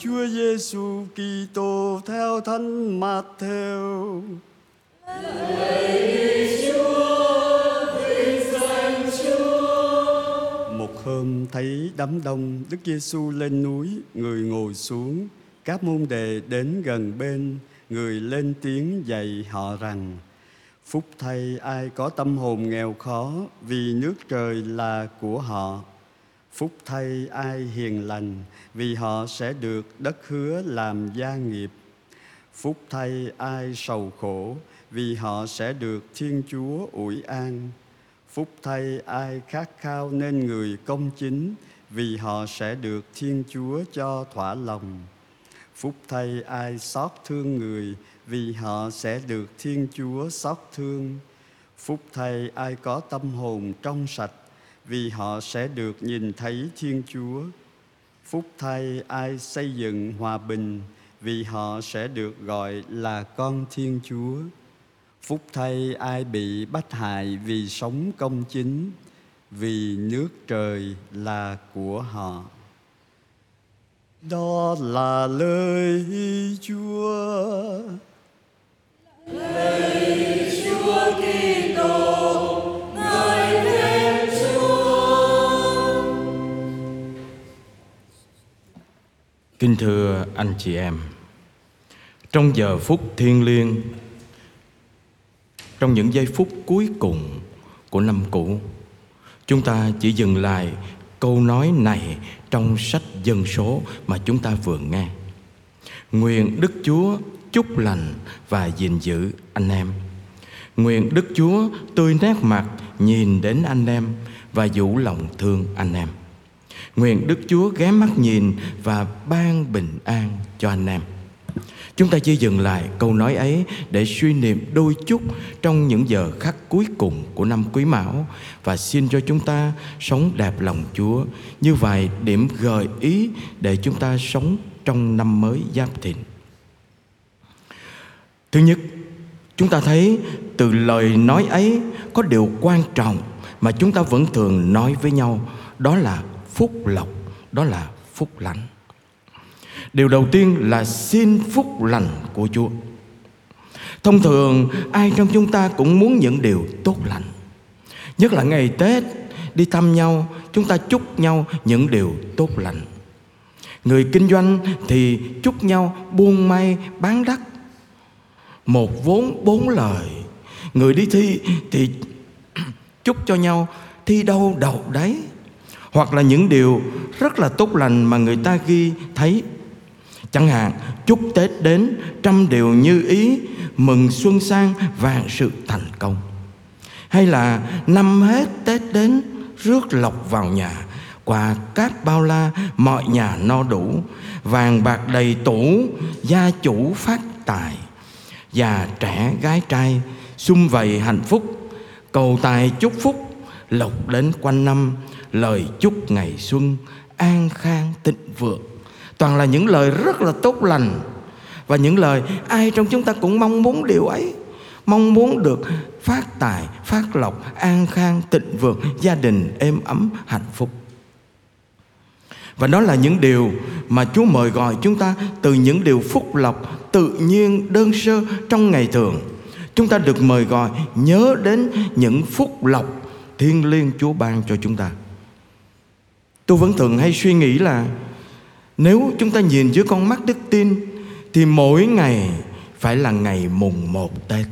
Chúa Giêsu Kitô theo Thánh Matthew. Một hôm thấy đám đông, Đức Giêsu lên núi, người ngồi xuống. Các môn đệ đến gần bên, người lên tiếng dạy họ rằng: Phúc thay ai có tâm hồn nghèo khó, vì nước trời là của họ. Phúc thay ai hiền lành, vì họ sẽ được đất hứa làm gia nghiệp. Phúc thay ai sầu khổ, vì họ sẽ được Thiên Chúa ủi an. Phúc thay ai khát khao nên người công chính, vì họ sẽ được Thiên Chúa cho thỏa lòng. Phúc thay ai xót thương người, vì họ sẽ được Thiên Chúa xót thương. Phúc thay ai có tâm hồn trong sạch, vì họ sẽ được nhìn thấy Thiên Chúa. Phúc thay ai xây dựng hòa bình, vì họ sẽ được gọi là con Thiên Chúa. Phúc thay ai bị bắt hại vì sống công chính, vì nước trời là của họ. Đó là lời Chúa. Lời Chúa Kitô. Kính thưa anh chị em, trong giờ phút thiêng liêng, trong những giây phút cuối cùng của năm cũ, chúng ta chỉ dừng lại câu nói này trong sách dân số mà chúng ta vừa nghe. Nguyện Đức Chúa chúc lành và gìn giữ anh em. Nguyện Đức Chúa tươi nét mặt nhìn đến anh em và dũ lòng thương anh em. Nguyện Đức Chúa ghé mắt nhìn và ban bình an cho anh em. Chúng ta chỉ dừng lại câu nói ấy để suy niệm đôi chút trong những giờ khắc cuối cùng của năm Quý Mão và xin cho chúng ta sống đẹp lòng Chúa như vài điểm gợi ý để chúng ta sống trong năm mới Giáp Thìn. Thứ nhất, chúng ta thấy từ lời nói ấy có điều quan trọng mà chúng ta vẫn thường nói với nhau, đó là phúc lộc, đó là phúc lành. Điều đầu tiên là xin phúc lành của Chúa. Thông thường ai trong chúng ta cũng muốn những điều tốt lành. Nhất là ngày Tết đi thăm nhau, chúng ta chúc nhau những điều tốt lành. Người kinh doanh thì chúc nhau buôn may bán đắt. Một vốn bốn lời. Người đi thi thì chúc cho nhau thi đâu đậu đấy. Hoặc là những điều rất là tốt lành mà người ta ghi thấy. Chẳng hạn, chúc Tết đến, trăm điều như ý, Mừng xuân sang vàng sự thành công. Hay là, năm hết Tết đến, rước lộc vào nhà, Quà cát bao la, mọi nhà no đủ, Vàng bạc đầy tủ, gia chủ phát tài. Già trẻ gái trai xung vầy hạnh phúc, Cầu tài chúc phúc, lộc đến quanh năm Lời chúc ngày xuân an khang thịnh vượng toàn là những lời rất là tốt lành và những lời ai trong chúng ta cũng mong muốn điều ấy mong muốn được phát tài, phát lộc, an khang tịnh vượng, gia đình êm ấm, hạnh phúc và đó là những điều mà Chúa mời gọi chúng ta từ những điều phúc lộc, tự nhiên, đơn sơ trong ngày thường. Chúng ta được mời gọi nhớ đến những phúc lộc thiêng liêng Chúa ban cho chúng ta. Tôi vẫn thường hay suy nghĩ là nếu chúng ta nhìn dưới con mắt đức tin Thì mỗi ngày phải là ngày mùng một Tết.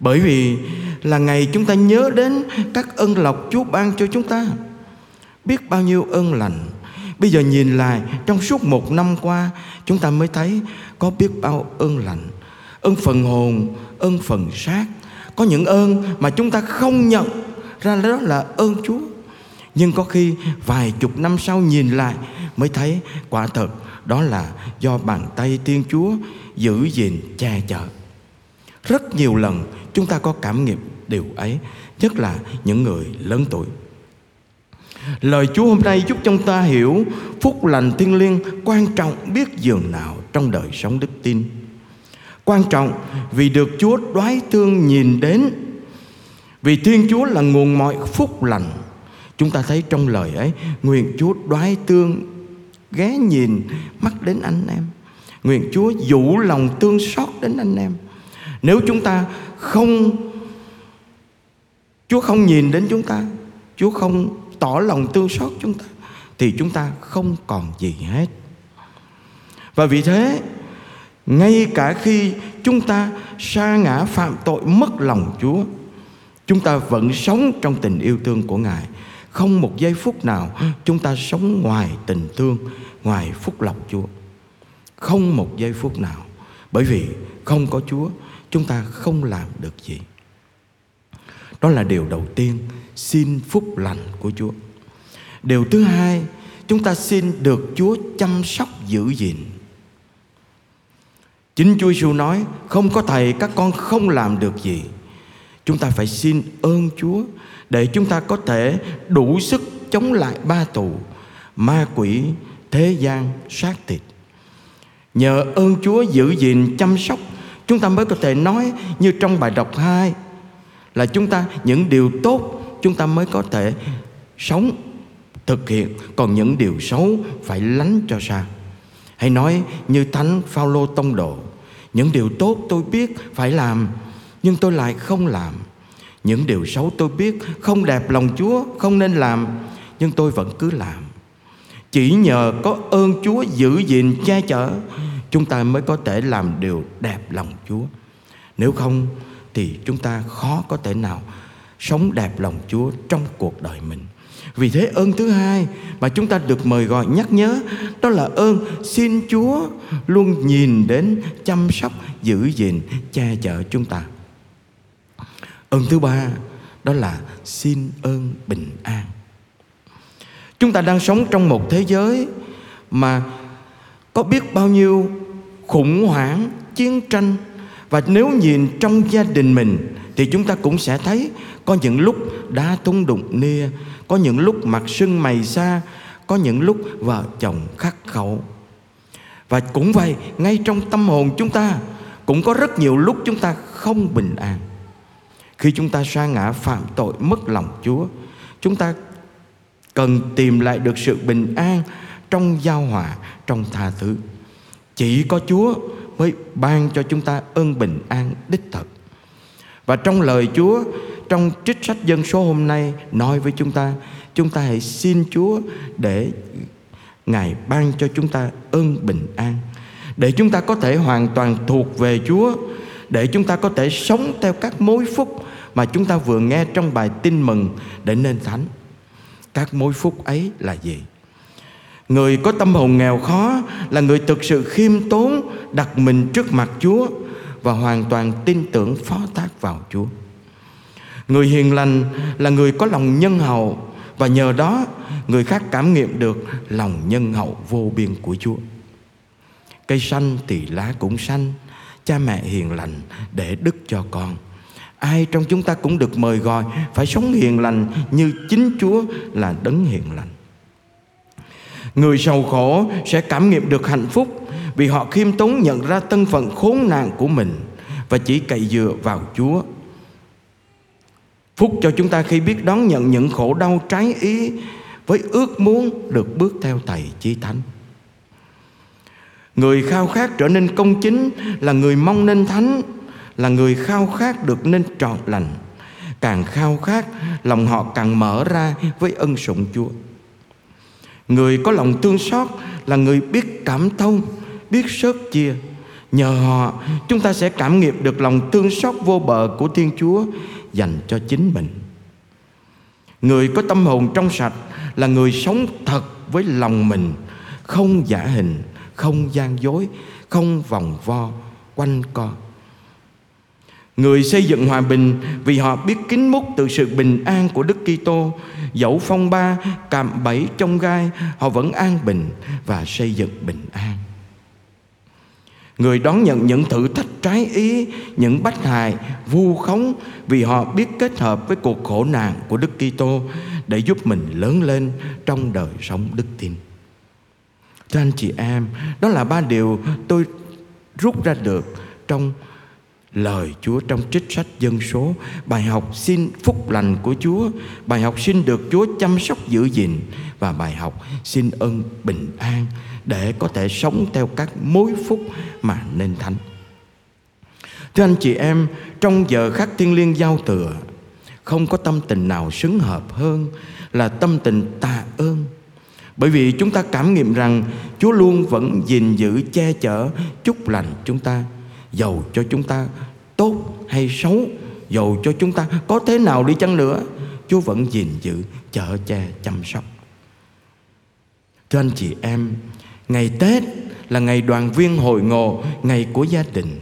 Bởi vì là ngày chúng ta nhớ đến các ân lộc Chúa ban cho chúng ta. Biết bao nhiêu ơn lành. Bây giờ nhìn lại trong suốt một năm qua Chúng ta mới thấy có biết bao ơn lành Ơn phần hồn, ơn phần xác. Có những ơn mà chúng ta không nhận ra đó là ơn Chúa nhưng có khi vài chục năm sau nhìn lại mới thấy quả thật đó là do bàn tay Thiên Chúa giữ gìn che chở. Rất nhiều lần chúng ta có cảm nghiệm điều ấy, nhất là những người lớn tuổi. Lời Chúa hôm nay giúp chúng ta hiểu phúc lành thiên liêng quan trọng biết dường nào trong đời sống đức tin. Quan trọng vì được Chúa đoái thương nhìn đến. Vì Thiên Chúa là nguồn mọi phúc lành Chúng ta thấy trong lời ấy, Nguyện Chúa đoái tương, ghé nhìn mắt đến anh em. Nguyện Chúa dụ lòng tương xót đến anh em. Nếu chúng ta không, Chúa không nhìn đến chúng ta, Chúa không tỏ lòng tương xót chúng ta, thì chúng ta không còn gì hết. Và vì thế, ngay cả khi chúng ta sa ngã phạm tội mất lòng Chúa, chúng ta vẫn sống trong tình yêu thương của Ngài không một giây phút nào chúng ta sống ngoài tình thương, ngoài phúc lộc Chúa. Không một giây phút nào. Bởi vì không có Chúa, chúng ta không làm được gì. Đó là điều đầu tiên, xin phúc lành của Chúa. Điều thứ hai, chúng ta xin được Chúa chăm sóc giữ gìn. Chính Chúa Giêsu nói, không có thầy, các con không làm được gì. Chúng ta phải xin ơn Chúa để chúng ta có thể đủ sức chống lại ba tù, ma quỷ, thế gian sát thịt. Nhờ ơn Chúa giữ gìn, chăm sóc, chúng ta mới có thể nói như trong bài đọc 2 là chúng ta những điều tốt, chúng ta mới có thể sống, thực hiện. Còn những điều xấu phải lánh cho xa hay nói như thánh Phaolô tông độ những điều tốt tôi biết phải làm, nhưng tôi lại không làm những điều xấu tôi biết, không đẹp lòng Chúa, không nên làm, nhưng tôi vẫn cứ làm. Chỉ nhờ có ơn Chúa giữ gìn, che chở, chúng ta mới có thể làm điều đẹp lòng Chúa. Nếu không, thì chúng ta khó có thể nào sống đẹp lòng Chúa trong cuộc đời mình. Vì thế ơn thứ hai mà chúng ta được mời gọi nhắc nhớ, đó là ơn xin Chúa luôn nhìn đến, chăm sóc, giữ gìn, che chở chúng ta ơn thứ ba, đó là xin ơn bình an. Chúng ta đang sống trong một thế giới mà có biết bao nhiêu khủng hoảng, chiến tranh. Và nếu nhìn trong gia đình mình, thì chúng ta cũng sẽ thấy có những lúc đá tung đụng nia, có những lúc mặt sưng mày xa có những lúc vợ chồng khắc khẩu. Và cũng vậy, ngay trong tâm hồn chúng ta cũng có rất nhiều lúc chúng ta không bình an khi chúng ta sa ngã phạm tội mất lòng chúa, chúng ta cần tìm lại được sự bình an trong giao hòa, trong tha thứ. Chỉ có chúa mới ban cho chúng ta ơn bình an đích thực. Và trong lời chúa, trong trích sách dân số hôm nay nói với chúng ta chúng ta hãy xin chúa để ngài ban cho chúng ta ơn bình an, để chúng ta có thể hoàn toàn thuộc về chúa để chúng ta có thể sống theo các mối phúc mà chúng ta vừa nghe trong bài tin mừng để nên thánh. Các mối phúc ấy là gì? Người có tâm hồn nghèo khó là người thực sự khiêm tốn, đặt mình trước mặt chúa và hoàn toàn tin tưởng phó thác vào chúa. Người hiền lành là người có lòng nhân hậu và nhờ đó người khác cảm nghiệm được lòng nhân hậu vô biên của chúa. Cây xanh thì lá cũng xanh cha mẹ hiền lành để đức cho con ai trong chúng ta cũng được mời gọi, phải sống hiền lành như chính Chúa là đấng hiền lành. Người sầu khổ sẽ cảm nghiệm được hạnh phúc vì họ khiêm tốn nhận ra thân phận khốn nạn của mình và chỉ cậy dựa vào Chúa. Phúc cho chúng ta khi biết đón nhận những khổ đau trái ý với ước muốn được bước theo Thầy Chí Thánh. Người khao khát trở nên công chính là người mong nên thánh, là người khao khát được nên trọn lành. Càng khao khát, lòng họ càng mở ra với ân sủng chúa. Người có lòng thương xót là người biết cảm thông, biết sớt chia. Nhờ họ, chúng ta sẽ cảm nghiệm được lòng thương xót vô bờ của thiên chúa dành cho chính mình. Người có tâm hồn trong sạch là người sống thật với lòng mình, không giả hình không gian dối không vòng vo quanh co Người xây dựng hòa bình vì họ biết kính múc từ sự bình an của Đức Kitô, dẫu phong ba, cạm bẫy trong gai, họ vẫn an bình và xây dựng bình an. Người đón nhận những thử thách trái ý, những bách hại, vu khống vì họ biết kết hợp với cuộc khổ nạn của Đức Kitô để giúp mình lớn lên trong đời sống đức tin. Thưa anh chị em, đó là ba điều tôi rút ra được trong lời Chúa trong trích sách dân số, bài học xin phúc lành của Chúa, bài học xin được Chúa chăm sóc giữ gìn và bài học xin ơn bình an để có thể sống theo các mối phúc mà nên thánh. Thưa anh chị em, trong giờ khắc thiên liêng giao thừa, không có tâm tình nào xứng hợp hơn là tâm tình tạ ơn. Bởi vì chúng ta cảm nghiệm rằng Chúa luôn vẫn gìn giữ, che chở, chúc lành chúng ta Dầu cho chúng ta tốt hay xấu Dầu cho chúng ta có thế nào đi chăng nữa, Chúa vẫn gìn giữ, chở che, chăm sóc. Thưa anh chị em, Ngày Tết là ngày đoàn viên hội ngộ, Ngày của gia đình.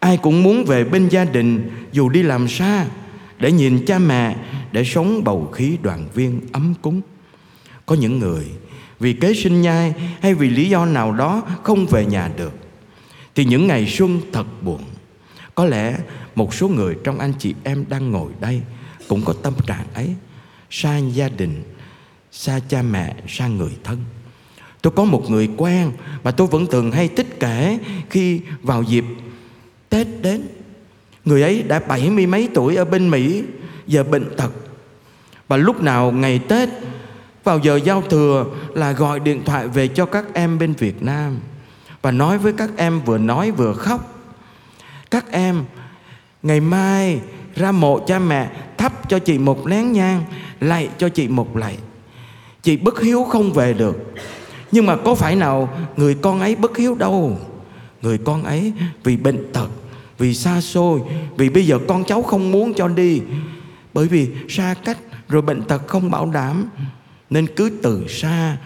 Ai cũng muốn về bên gia đình, Dù đi làm xa, Để nhìn cha mẹ, Để sống bầu khí đoàn viên ấm cúng. Có những người Vì kế sinh nhai Hay vì lý do nào đó Không về nhà được, Thì những ngày xuân thật buồn. Có lẽ một số người trong anh chị em đang ngồi đây Cũng có tâm trạng ấy, Xa gia đình, Xa cha mẹ, Xa người thân. Tôi có một người quen Mà tôi vẫn thường hay tích kể Khi vào dịp Tết đến. Người ấy đã bảy mươi mấy tuổi ở bên Mỹ, Giờ bệnh tật. Và lúc nào ngày Tết vào giờ giao thừa là gọi điện thoại về cho các em bên Việt Nam Và nói với các em vừa nói vừa khóc. Các em, Ngày mai ra mộ cha mẹ, Thắp cho chị một nén nhang, Lạy cho chị một lạy. Chị bất hiếu không về được. Nhưng mà có phải nào người con ấy bất hiếu đâu? Người con ấy vì bệnh tật, Vì xa xôi, Vì bây giờ con cháu không muốn cho đi. Bởi vì xa cách Rồi bệnh tật không bảo đảm. Nên cứ từ xa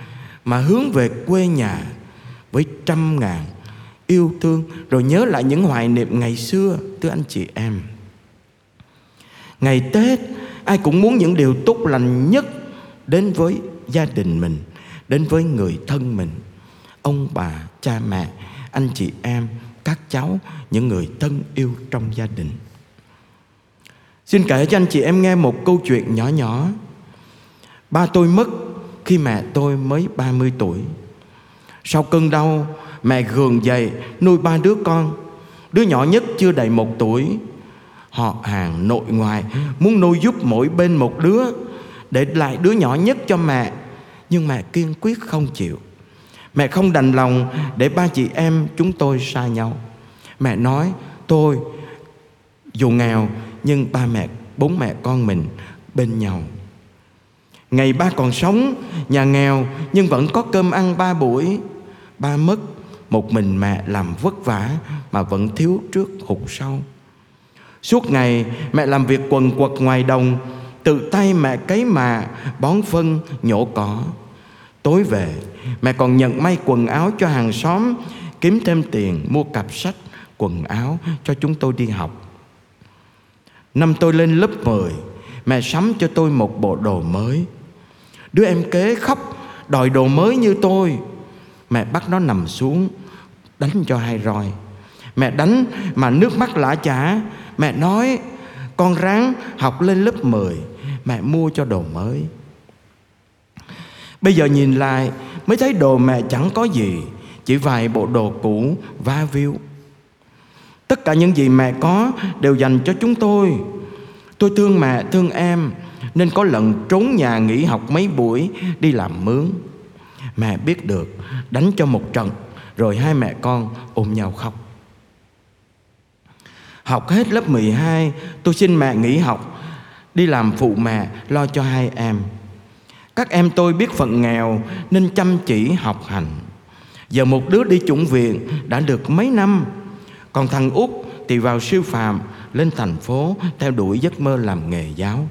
Mà hướng về quê nhà Với trăm ngàn yêu thương. Rồi nhớ lại những hoài niệm ngày xưa Thưa anh chị em. Ngày Tết Ai cũng muốn những điều tốt lành nhất Đến với gia đình mình Đến với người thân mình. Ông bà, cha mẹ, anh chị em Các cháu, những người thân yêu trong gia đình. Xin kể cho anh chị em nghe một câu chuyện nhỏ nhỏ. Ba tôi mất khi mẹ tôi mới 30 tuổi. Sau cơn đau, Mẹ gường dậy, nuôi ba đứa con. Đứa nhỏ nhất chưa đầy một tuổi. Họ hàng nội ngoại Muốn nuôi giúp mỗi bên một đứa, Để lại đứa nhỏ nhất cho mẹ. Nhưng mẹ kiên quyết không chịu. Mẹ không đành lòng Để ba chị em chúng tôi xa nhau. Mẹ nói, tôi Dù nghèo, Nhưng ba mẹ, bốn mẹ con mình bên nhau. Ngày ba còn sống, Nhà nghèo, nhưng vẫn có cơm ăn ba buổi. Ba mất, Một mình mẹ làm vất vả Mà vẫn thiếu trước hụt sau. Suốt ngày, mẹ làm việc quần quật ngoài đồng, Tự tay mẹ cấy mà, Bón phân, nhổ cỏ. Tối về, mẹ còn nhận may quần áo cho hàng xóm, Kiếm thêm tiền mua cặp sách, Quần áo cho chúng tôi đi học. Năm tôi lên lớp 10 Mẹ sắm cho tôi một bộ đồ mới. Đứa em kế khóc, Đòi đồ mới như tôi. Mẹ bắt nó nằm xuống, Đánh cho hai roi. Mẹ đánh mà nước mắt lã chả. Mẹ nói, Con ráng học lên lớp 10 Mẹ mua cho đồ mới. Bây giờ nhìn lại, Mới thấy đồ mẹ chẳng có gì, Chỉ vài bộ đồ cũ va viu Tất cả những gì mẹ có Đều dành cho chúng tôi. Tôi thương mẹ, thương em nên có lần trốn nhà nghỉ học mấy buổi, Đi làm mướn. Mẹ biết được, Đánh cho một trận, Rồi hai mẹ con ôm nhau khóc. Học hết lớp 12 Tôi xin mẹ nghỉ học, Đi làm phụ mẹ, lo cho hai em. Các em tôi biết phận nghèo, Nên chăm chỉ học hành. Giờ một đứa đi chủng viện Đã được mấy năm, Còn thằng út thì vào sư phạm Lên thành phố theo đuổi giấc mơ làm nghề giáo.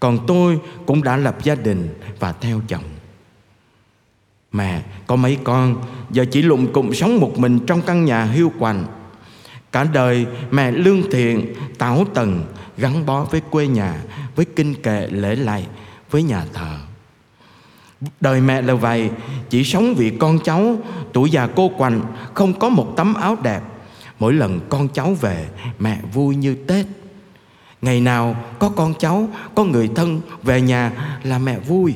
Còn tôi cũng đã lập gia đình Và theo chồng. Mẹ có mấy con, Giờ chỉ lụng cụm sống một mình Trong căn nhà hiu quạnh. Cả đời mẹ lương thiện Tảo tần, gắn bó với quê nhà, Với kinh kệ lễ lạy, Với nhà thờ. Đời mẹ là vậy, Chỉ sống vì con cháu, Tuổi già cô quạnh, Không có một tấm áo đẹp. Mỗi lần con cháu về, Mẹ vui như Tết. Ngày nào có con cháu, Có người thân về nhà là mẹ vui.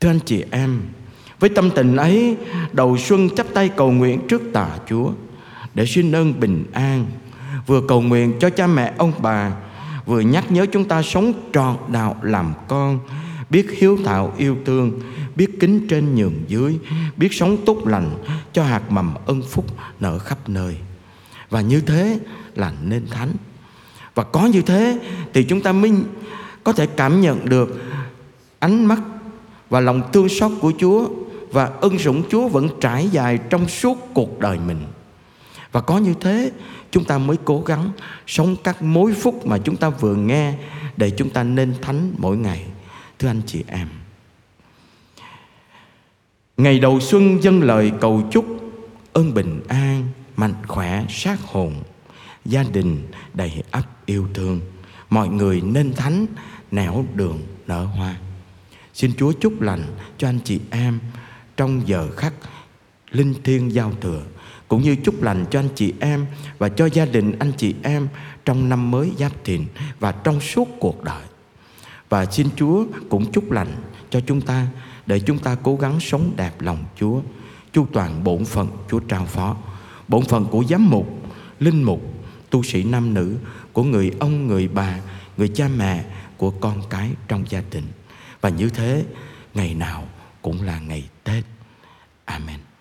Thưa anh chị em, Với tâm tình ấy, Đầu xuân chắp tay cầu nguyện trước tà Chúa để xin ơn bình an, vừa cầu nguyện cho cha mẹ, ông bà, vừa nhắc nhớ chúng ta sống trọn đạo làm con, biết hiếu thảo yêu thương, biết kính trên nhường dưới, biết sống tốt lành cho hạt mầm ân phúc nở khắp nơi và như thế là nên thánh và có như thế thì chúng ta mới có thể cảm nhận được ánh mắt và lòng thương xót của Chúa và ân sủng Chúa vẫn trải dài trong suốt cuộc đời mình. Và có như thế chúng ta mới cố gắng sống các mối phúc mà chúng ta vừa nghe để chúng ta nên thánh mỗi ngày. Thưa anh chị em. Ngày đầu xuân dâng lời cầu chúc ơn bình an, mạnh khỏe, sát hồn, gia đình đầy ắp yêu thương, mọi người nên thánh, nẻo đường nở hoa. Xin Chúa chúc lành cho anh chị em trong giờ khắc linh thiêng giao thừa cũng như chúc lành cho anh chị em và cho gia đình anh chị em trong năm mới giáp thìn và trong suốt cuộc đời. Và xin Chúa cũng chúc lành cho chúng ta để chúng ta cố gắng sống đẹp lòng Chúa, chu toàn bổn phận Chúa trao phó, bổn phận của giám mục, linh mục, tu sĩ nam nữ, của người ông, người bà, người cha mẹ, của con cái trong gia đình. Và như thế, ngày nào cũng là ngày Tết. Amen.